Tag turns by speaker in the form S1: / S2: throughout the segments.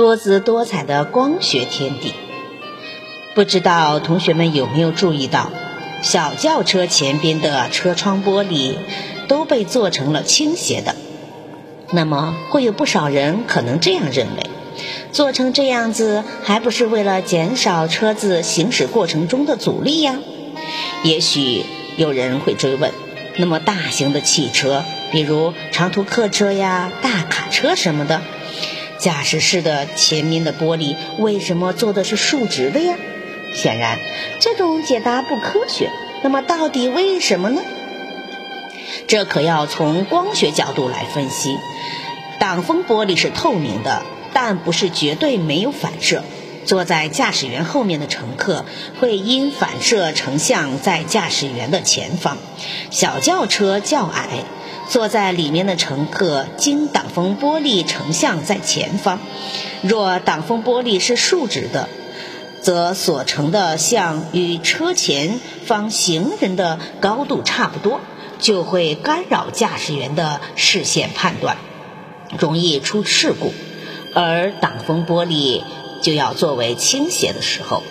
S1: 多姿多彩的光学天地。不知道同学们有没有注意到，小轿车前边的车窗玻璃都被做成了倾斜的。那么，会有不少人可能这样认为：做成这样子，还不是为了减少车子行驶过程中的阻力呀？也许有人会追问：那么大型的汽车，比如长途客车呀、大卡车什么的，驾驶室的前面的玻璃为什么做的是竖直的呀？显然，这种解答不科学。那么，到底为什么呢？这可要从光学角度来分析。挡风玻璃是透明的，但不是绝对没有反射。坐在驾驶员后面的乘客会因反射成像在驾驶员的前方。小轿车较矮，坐在里面的乘客经挡风玻璃成像在前方。若挡风玻璃是竖直的，则所成的像与车前方行人的高度差不多，就会干扰驾驶员的视线判断，容易出事故。而挡风玻璃。就要作为倾斜的时候，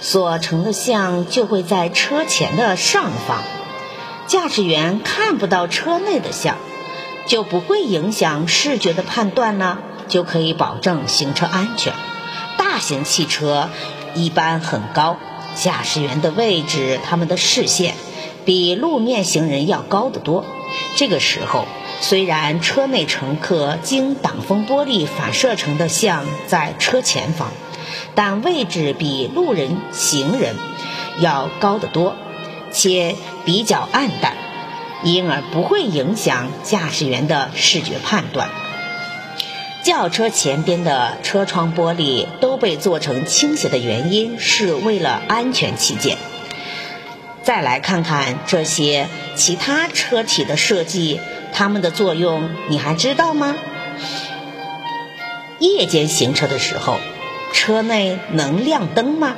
S1: 所成的像就会在车前的上方，驾驶员看不到车内的像，就不会影响视觉的判断呢，就可以保证行车安全。大型汽车一般很高，驾驶员的位置，他们的视线比路面行人要高得多。这个时候，虽然车内乘客经挡风玻璃反射成的像在车前方，但位置比路人、行人要高得多，且比较暗淡，因而不会影响驾驶员的视觉判断。轿车前边的车窗玻璃都被做成倾斜的原因是为了安全起见。再来看看这些其他车体的设计。它们的作用你还知道吗？夜间行车的时候，车内能亮灯吗？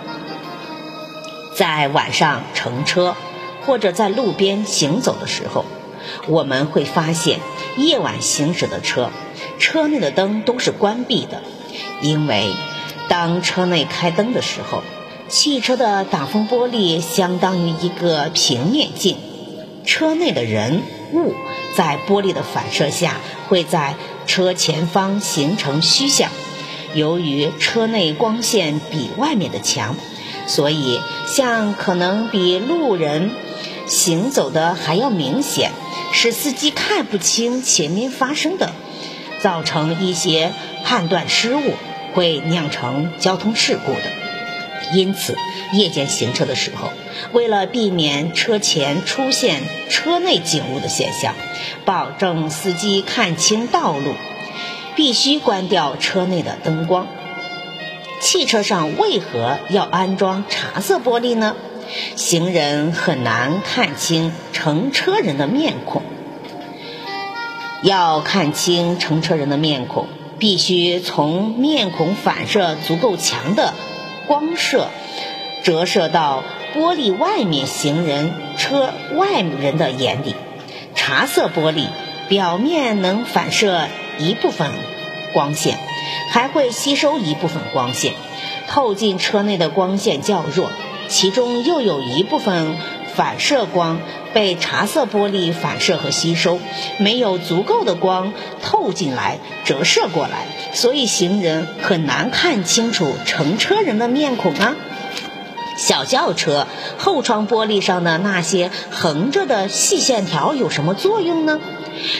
S1: 在晚上乘车或者在路边行走的时候，我们会发现夜晚行驶的车，车内的灯都是关闭的，因为当车内开灯的时候，汽车的挡风玻璃相当于一个平面镜，车内的人物。在玻璃的反射下，会在车前方形成虚像。由于车内光线比外面的强，所以像可能比路人行走的还要明显，使司机看不清前面发生的，造成一些判断失误，会酿成交通事故的。因此，夜间行车的时候，为了避免车前出现车内景物的现象，保证司机看清道路，必须关掉车内的灯光。汽车上为何要安装茶色玻璃呢？行人很难看清乘车人的面孔。要看清乘车人的面孔，必须从面孔反射足够强的光射折射到。玻璃外面行人车外人的眼里，茶色玻璃表面能反射一部分光线，还会吸收一部分光线，透进车内的光线较弱，其中又有一部分反射光被茶色玻璃反射和吸收，没有足够的光透进来折射过来，所以行人很难看清楚乘车人的面孔啊。小轿车后窗玻璃上的那些横着的细线条有什么作用呢？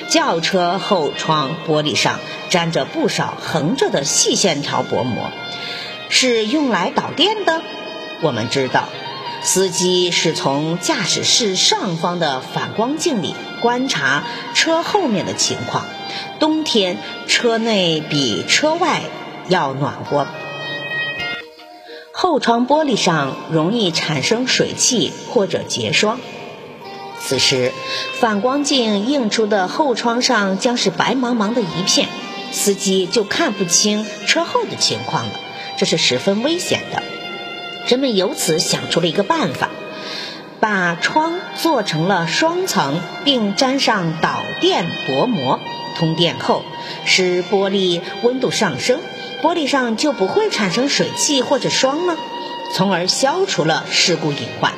S1: 轿车后窗玻璃上粘着不少横着的细线条薄膜，是用来导电的。我们知道，司机是从驾驶室上方的反光镜里观察车后面的情况。冬天车内比车外要暖和。后窗玻璃上容易产生水汽或者结霜，此时反光镜映出的后窗上将是白茫茫的一片，司机就看不清车后的情况了，这是十分危险的。人们由此想出了一个办法，把窗做成了双层，并粘上导电薄膜，通电后使玻璃温度上升。玻璃上就不会产生水汽或者霜了？从而消除了事故隐患。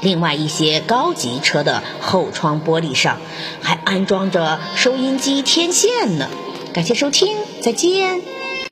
S1: 另外一些高级车的后窗玻璃上还安装着收音机天线呢。感谢收听，再见。